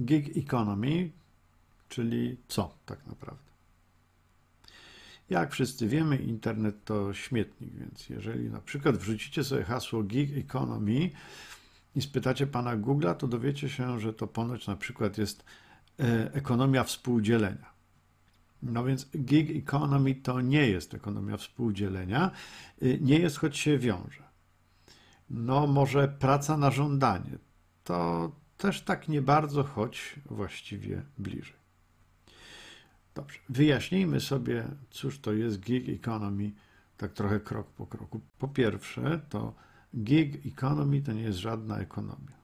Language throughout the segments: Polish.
gig economy, czyli co tak naprawdę? Jak wszyscy wiemy, internet to śmietnik, więc jeżeli na przykład wrzucicie sobie hasło gig economy i spytacie pana Google'a, to dowiecie się, że to ponoć na przykład jest e, ekonomia współdzielenia. No więc gig economy to nie jest ekonomia współdzielenia, y, nie jest, choć się wiąże. No może praca na żądanie. To też tak nie bardzo, choć właściwie bliżej. Dobrze, wyjaśnijmy sobie, cóż to jest gig economy, tak trochę krok po kroku. Po pierwsze, to gig economy to nie jest żadna ekonomia.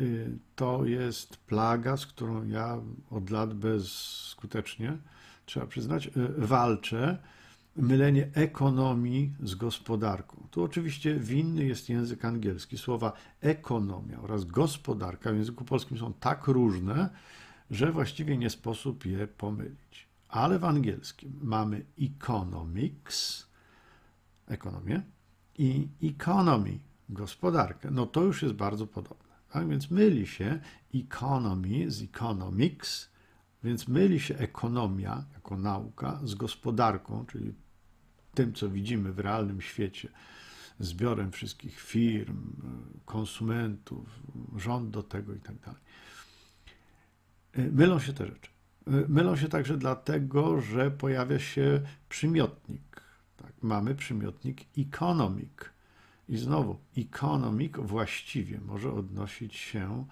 Y, to jest plaga, z którą ja od lat bezskutecznie, trzeba przyznać, y, walczę. Mylenie ekonomii z gospodarką. Tu oczywiście winny jest język angielski. Słowa ekonomia oraz gospodarka w języku polskim są tak różne, że właściwie nie sposób je pomylić. Ale w angielskim mamy economics, ekonomię, i economy, gospodarkę. No to już jest bardzo podobne. Tak więc myli się economy z economics, więc myli się ekonomia jako nauka z gospodarką, czyli tym, co widzimy w realnym świecie, zbiorem wszystkich firm, konsumentów, rząd do tego i tak dalej. Y, mylą się te rzeczy. Y, mylą się także dlatego, że pojawia się przymiotnik. Tak, mamy przymiotnik economic. I znowu, economic właściwie może odnosić się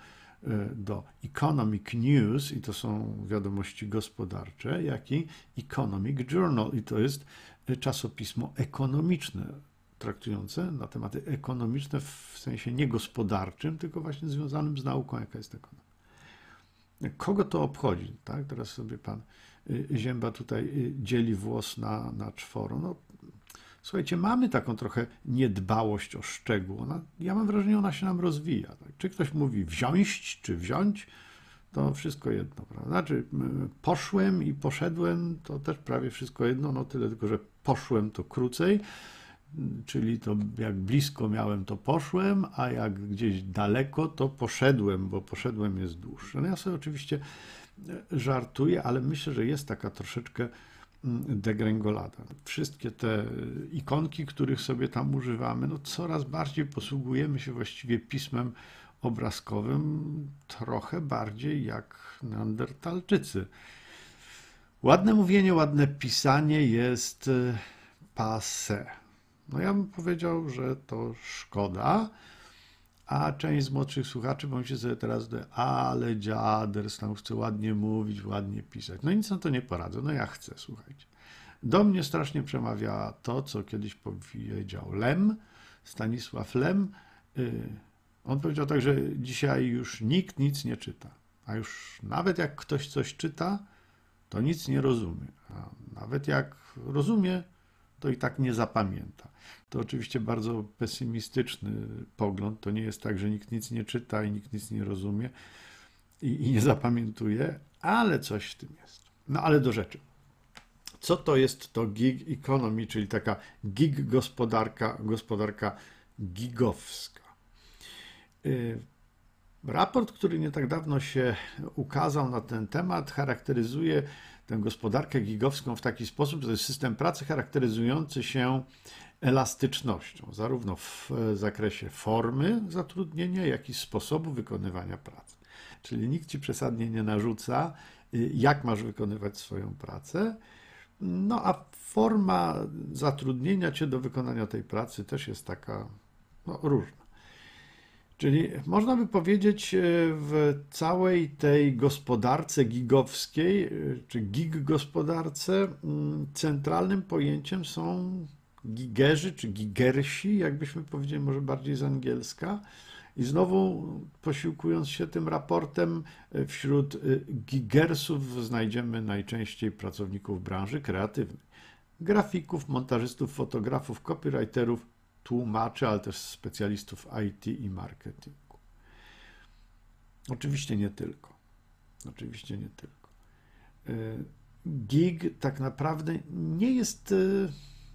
y, do Economic News, i to są wiadomości gospodarcze, jak i Economic Journal, i to jest czasopismo ekonomiczne, traktujące na tematy ekonomiczne w sensie nie gospodarczym, tylko właśnie związanym z nauką, jaka jest ekonomia. Kogo to obchodzi? Tak? Teraz sobie pan y, Zięba tutaj y, dzieli włos na, na czworo. No, słuchajcie, mamy taką trochę niedbałość o szczegół. Ona, ja mam wrażenie, ona się nam rozwija. Tak? Czy ktoś mówi wziąć, czy wziąć, to wszystko jedno, prawda? Znaczy, poszłem i poszedłem, to też prawie wszystko jedno, no tyle tylko, że poszłem to krócej, czyli to jak blisko miałem, to poszłem, a jak gdzieś daleko, to poszedłem, bo poszedłem jest dłuższe. No ja sobie oczywiście e, żartuję, ale myślę, że jest taka troszeczkę mm, degrengolada. Wszystkie te ikonki, których sobie tam używamy, no coraz bardziej posługujemy się właściwie pismem obrazkowym, trochę bardziej jak neandertalczycy. Ładne mówienie, ładne pisanie jest e, passe. No ja bym powiedział, że to szkoda, a część z młodszych słuchaczy pomyśli sobie teraz, ale dziaders tam chce ładnie mówić, ładnie pisać. No nic na to nie poradzę, no ja chcę, słuchajcie. Do mnie strasznie przemawia to, co kiedyś powiedział Lem, Stanisław Lem. Y, on powiedział tak, że dzisiaj już nikt nic nie czyta, a już nawet jak ktoś coś czyta, to nic nie rozumie. A nawet jak rozumie, to i tak nie zapamięta. To oczywiście bardzo pesymistyczny pogląd. To nie jest tak, że nikt nic nie czyta i nikt nic nie rozumie i, i nie zapamiętuje, ale coś w tym jest. No ale do rzeczy. Co to jest to gig economy, czyli taka gig gospodarka, gospodarka gigowska? Raport, który nie tak dawno się ukazał na ten temat, charakteryzuje tę gospodarkę gigowską w taki sposób, że to jest system pracy charakteryzujący się elastycznością, zarówno w zakresie formy zatrudnienia, jak i sposobu wykonywania pracy. Czyli nikt ci przesadnie nie narzuca, y, jak masz wykonywać swoją pracę. No a forma zatrudnienia cię do wykonania tej pracy też jest taka no, różna. Czyli można by powiedzieć, e, w całej tej gospodarce gigowskiej, e, czy gig gospodarce, mm, centralnym pojęciem są gigerzy, czy gigersi, jakbyśmy powiedzieli może bardziej z angielska. I znowu posiłkując się tym raportem, e, wśród gigersów znajdziemy najczęściej pracowników branży kreatywnej. Grafików, montażystów, fotografów, copywriterów, tłumaczy, ale też specjalistów IT i marketingu. Oczywiście nie tylko. Oczywiście nie tylko. E, gig tak naprawdę nie jest e,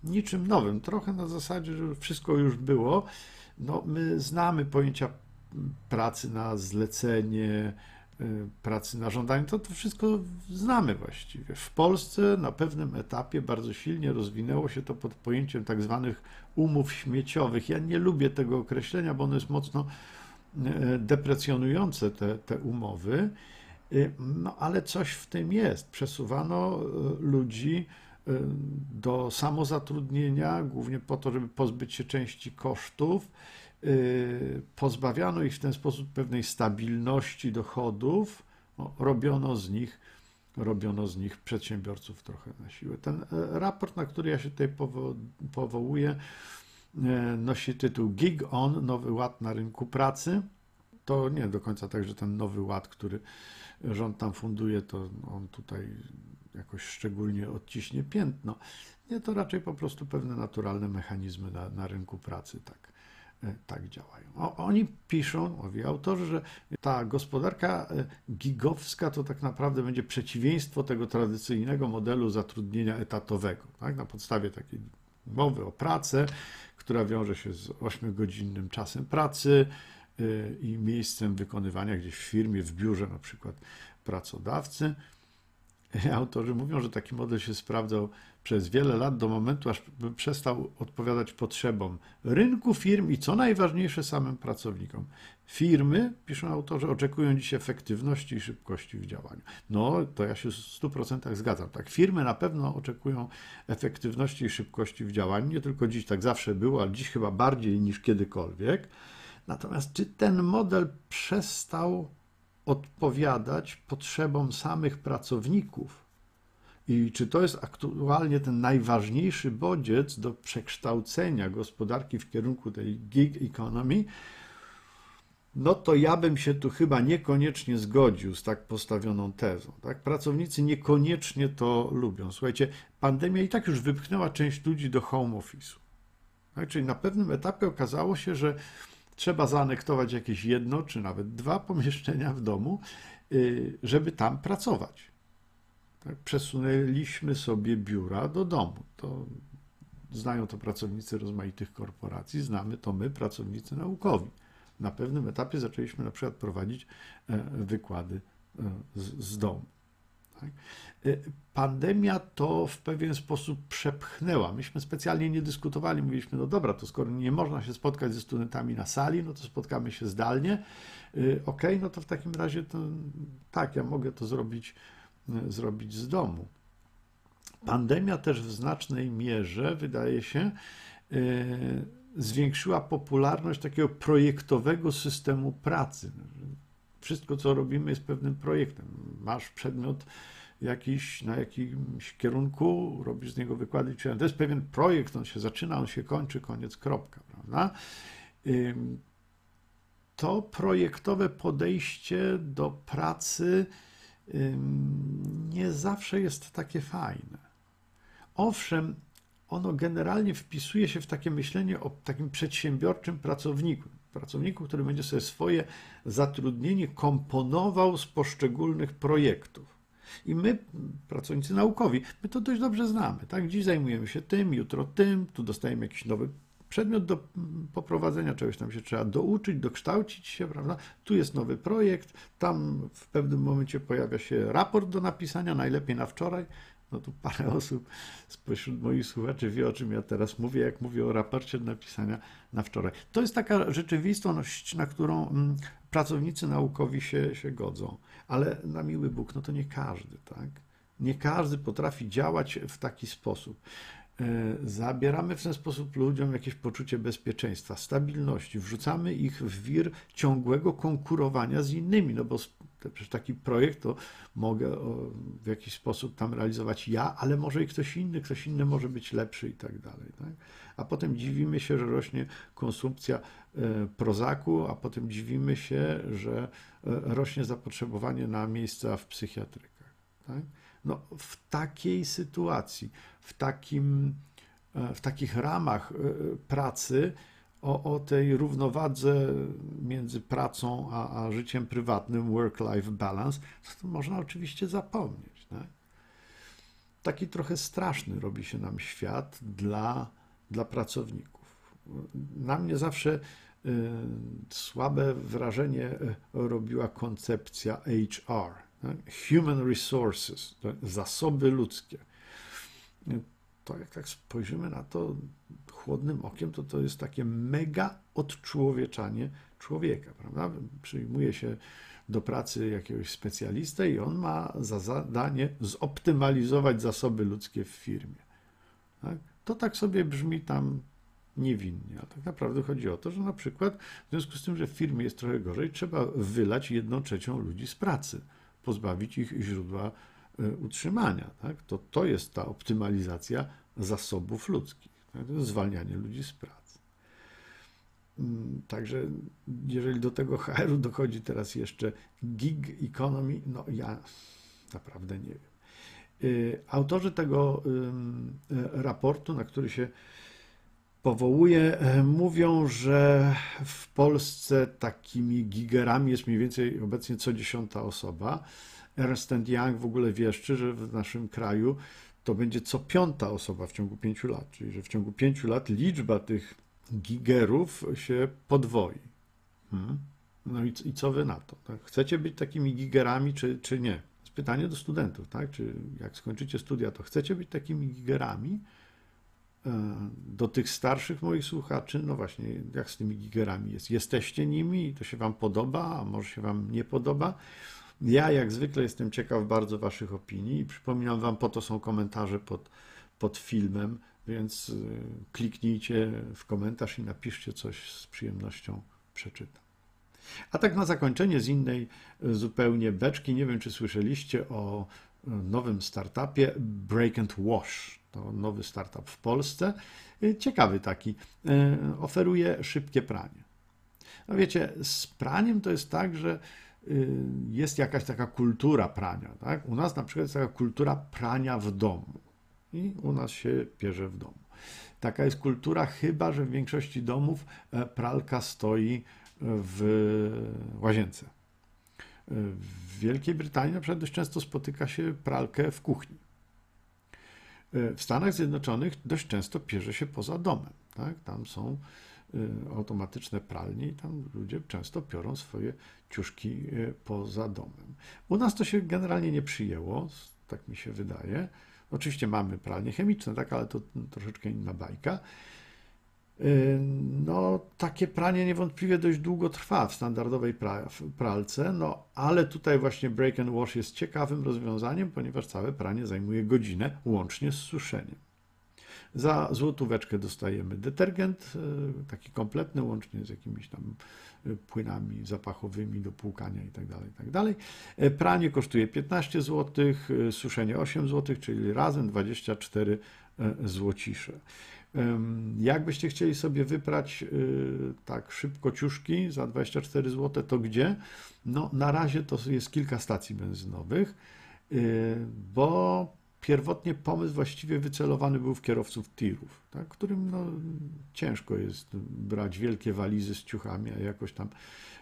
niczym nowym. Trochę na zasadzie, że wszystko już było. No, my znamy pojęcia pracy na zlecenie, pracy na żądanie, to to wszystko znamy właściwie. W Polsce na pewnym etapie bardzo silnie rozwinęło się to pod pojęciem tak zwanych umów śmieciowych. Ja nie lubię tego określenia, bo ono jest mocno deprecjonujące te, te umowy, no ale coś w tym jest. Przesuwano ludzi do samozatrudnienia, głównie po to, żeby pozbyć się części kosztów. Y, pozbawiano ich w ten sposób pewnej stabilności dochodów, robiono z nich, robiono z nich przedsiębiorców trochę na siłę. Ten e, raport, na który ja się tutaj powo powołuję, e, nosi tytuł Gig On, nowy ład na rynku pracy. To nie do końca tak, że ten nowy ład, który rząd tam funduje, to on tutaj jakoś szczególnie odciśnie piętno. Nie, to raczej po prostu pewne naturalne mechanizmy na, na rynku pracy tak, tak działają. O, oni piszą, mówi autorzy, że ta gospodarka e, gigowska to tak naprawdę będzie przeciwieństwo tego tradycyjnego modelu zatrudnienia etatowego. Tak? Na podstawie takiej mowy o pracę, która wiąże się z 8-godzinnym czasem pracy e, i miejscem wykonywania gdzieś w firmie, w biurze na przykład pracodawcy. Autorzy mówią, że taki model się sprawdzał przez wiele lat do momentu, aż przestał odpowiadać potrzebom rynku firm i co najważniejsze samym pracownikom. Firmy, piszą autorzy, oczekują dziś efektywności i szybkości w działaniu. No, to ja się w 100% zgadzam. Tak, firmy na pewno oczekują efektywności i szybkości w działaniu. Nie tylko dziś, tak zawsze było, ale dziś chyba bardziej niż kiedykolwiek. Natomiast czy ten model przestał odpowiadać potrzebom samych pracowników. I czy to jest aktualnie ten najważniejszy bodziec do przekształcenia gospodarki w kierunku tej gig economy? No to ja bym się tu chyba niekoniecznie zgodził z tak postawioną tezą. Tak? Pracownicy niekoniecznie to lubią. Słuchajcie, pandemia i tak już wypchnęła część ludzi do home office'u. Tak? Czyli na pewnym etapie okazało się, że trzeba zaanektować jakieś jedno czy nawet dwa pomieszczenia w domu, y, żeby tam pracować. Tak? Przesunęliśmy sobie biura do domu. To znają to pracownicy rozmaitych korporacji, znamy to my, pracownicy naukowi. Na pewnym etapie zaczęliśmy na przykład prowadzić e, wykłady e, z, z domu. Tak? Y, pandemia to w pewien sposób przepchnęła. Myśmy specjalnie nie dyskutowali, mówiliśmy, no dobra, to skoro nie można się spotkać ze studentami na sali, no to spotkamy się zdalnie. Y, ok, no to w takim razie to tak, ja mogę to zrobić, y, zrobić z domu. Pandemia też w znacznej mierze, wydaje się, zwiększyła popularność takiego projektowego systemu pracy. Wszystko, co robimy, jest pewnym projektem. Masz przedmiot jakiś, na jakimś kierunku, robisz z niego wykłady. To jest pewien projekt, on się zaczyna, on się kończy, koniec, kropka, prawda? To projektowe podejście do pracy nie zawsze jest takie fajne. Owszem, ono generalnie wpisuje się w takie myślenie o takim przedsiębiorczym pracowniku. Pracowniku, który będzie sobie swoje zatrudnienie komponował z poszczególnych projektów. I my, pracownicy naukowi, my to dość dobrze znamy. Tak? Dziś zajmujemy się tym, jutro tym, tu dostajemy jakiś nowy przedmiot do poprowadzenia, czegoś tam się trzeba douczyć, dokształcić się, prawda? Tu jest nowy projekt, tam w pewnym momencie pojawia się raport do napisania, najlepiej na wczoraj. No tu parę osób spośród moich słuchaczy wie, o czym ja teraz mówię, jak mówię o raporcie napisania na wczoraj. To jest taka rzeczywistość, na którą mm, pracownicy naukowi się, się godzą. Ale na miły Bóg, no to nie każdy, tak? Nie każdy potrafi działać w taki sposób. E, zabieramy w ten sposób ludziom jakieś poczucie bezpieczeństwa, stabilności, wrzucamy ich w wir ciągłego konkurowania z innymi, no bo przecież taki projekt to mogę w jakiś sposób tam realizować ja, ale może i ktoś inny, ktoś inny może być lepszy i tak dalej. Tak? A potem dziwimy się, że rośnie konsumpcja e, prozaku, a potem dziwimy się, że e, rośnie zapotrzebowanie na miejsca w psychiatrykach. Tak? No, w takiej sytuacji, w, takim, e, w takich ramach pracy, o, o tej równowadze między pracą a, a życiem prywatnym, work-life balance, to można oczywiście zapomnieć. Tak? Taki trochę straszny robi się nam świat dla, dla pracowników. Na mnie zawsze słabe wrażenie robiła koncepcja HR, tak? Human Resources, zasoby ludzkie. To jak tak spojrzymy na to chłodnym okiem, to to jest takie mega odczłowieczanie człowieka, prawda? Przyjmuje się do pracy jakiegoś specjalistę i on ma za zadanie zoptymalizować zasoby ludzkie w firmie. Tak? To tak sobie brzmi tam niewinnie, ale tak naprawdę chodzi o to, że na przykład w związku z tym, że w firmie jest trochę gorzej, trzeba wylać jedną trzecią ludzi z pracy, pozbawić ich źródła utrzymania. Tak? To, to jest ta optymalizacja zasobów ludzkich, tak? to jest zwalnianie ludzi z pracy. Mm, także jeżeli do tego HR-u dochodzi teraz jeszcze gig economy, no ja naprawdę nie wiem. Y, autorzy tego y, raportu, na który się powołuje, e, mówią, że w Polsce takimi gigerami jest mniej więcej obecnie co dziesiąta osoba. Ernst Young w ogóle wieszczy, że w naszym kraju to będzie co piąta osoba w ciągu pięciu lat, czyli że w ciągu pięciu lat liczba tych gigerów się podwoi. Hmm? No i, i, co wy na to? Tak? Chcecie być takimi gigerami, czy, czy nie? jest pytanie do studentów, tak? Czy jak skończycie studia, to chcecie być takimi gigerami? E, do tych starszych moich słuchaczy, no właśnie, jak z tymi gigerami jest? Jesteście nimi i to się wam podoba, a może się wam nie podoba? Ja, jak zwykle, jestem ciekaw bardzo waszych opinii i przypominam wam, po to są komentarze pod, pod filmem, więc y, kliknijcie w komentarz i napiszcie coś z przyjemnością przeczytam. A tak na zakończenie z innej y, zupełnie beczki, nie wiem czy słyszeliście o y, nowym startupie Break and Wash. To nowy startup w Polsce. Ciekawy taki. Oferuje szybkie pranie. No wiecie, z praniem to jest tak, że jest jakaś taka kultura prania. Tak? U nas na przykład jest taka kultura prania w domu i u nas się pierze w domu. Taka jest kultura, chyba że w większości domów e, pralka stoi w łazience. E, w Wielkiej Brytanii na przykład dość często spotyka się pralkę w kuchni. E, w Stanach Zjednoczonych dość często pierze się poza domem. Tak? Tam są automatyczne pralnie i tam ludzie często piorą swoje ciuszki poza domem. U nas to się generalnie nie przyjęło, tak mi się wydaje. Oczywiście mamy pralnie chemiczne, tak, ale to troszeczkę inna bajka. Y, no, takie pranie niewątpliwie dość długo trwa w standardowej pralce, no ale tutaj właśnie break and wash jest ciekawym rozwiązaniem, ponieważ całe pranie zajmuje godzinę łącznie z suszeniem. Za złotóweczkę dostajemy detergent, y, taki kompletny, łącznie z jakimiś tam płynami zapachowymi do płukania itd. Tak itd. Tak e, pranie kosztuje 15 zł, e, suszenie 8 zł, czyli razem 24 e, złocisze. Jakbyście chcieli sobie wyprać tak szybko ciuszki za 24 zł, to gdzie? No, na razie to jest kilka stacji benzynowych, bo pierwotnie pomysł właściwie wycelowany był w kierowców tirów, tak, którym no, ciężko jest brać wielkie walizy z ciuchami, a jakoś tam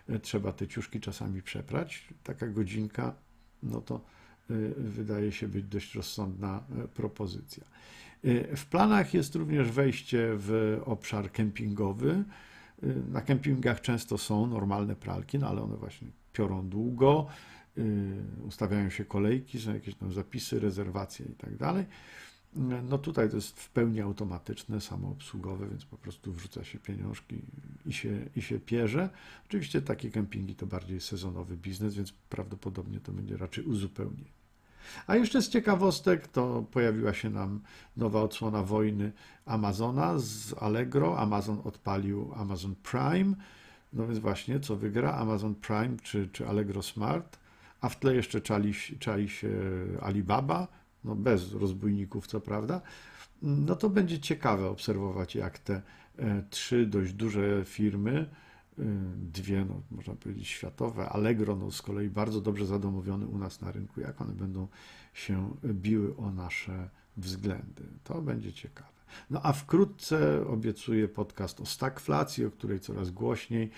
e, trzeba te ciuszki czasami przeprać. Taka godzinka, no to e, wydaje się być dość rozsądna e, propozycja. W planach jest również wejście w obszar kempingowy. Na kempingach często są normalne pralki, no ale one właśnie piorą długo ustawiają się kolejki, są jakieś tam zapisy, rezerwacje i tak dalej. No tutaj to jest w pełni automatyczne, samoobsługowe, więc po prostu wrzuca się pieniążki i się, i się pierze. Oczywiście takie kempingi to bardziej sezonowy biznes, więc prawdopodobnie to będzie raczej uzupełnienie. A jeszcze z ciekawostek to pojawiła się nam nowa odsłona wojny Amazona z Allegro. Amazon odpalił Amazon Prime. No więc właśnie, co wygra? Amazon Prime czy, czy Allegro Smart? A w tle jeszcze czali, czali się Alibaba, no bez rozbójników, co prawda, no to będzie ciekawe obserwować, jak te e, trzy dość duże firmy, e, dwie, no, można powiedzieć, światowe, Allegro no, z kolei bardzo dobrze zadomowione u nas na rynku, jak one będą się biły o nasze względy. To będzie ciekawe. No a wkrótce obiecuję podcast o stagflacji, o której coraz głośniej.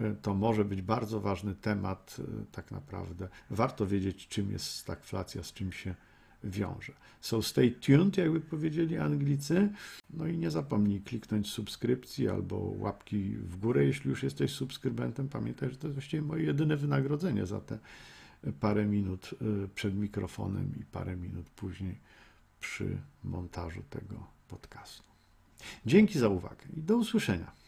E, to może być bardzo ważny temat, e, tak naprawdę. Warto wiedzieć, czym jest stagflacja, z czym się wiąże. So stay tuned, jakby powiedzieli Anglicy. No i nie zapomnij kliknąć subskrypcji albo łapki w górę, jeśli już jesteś subskrybentem. Pamiętaj, że to jest właściwie moje jedyne wynagrodzenie za te parę minut przed mikrofonem i parę minut później przy montażu tego podcastu. Dzięki za uwagę i do usłyszenia.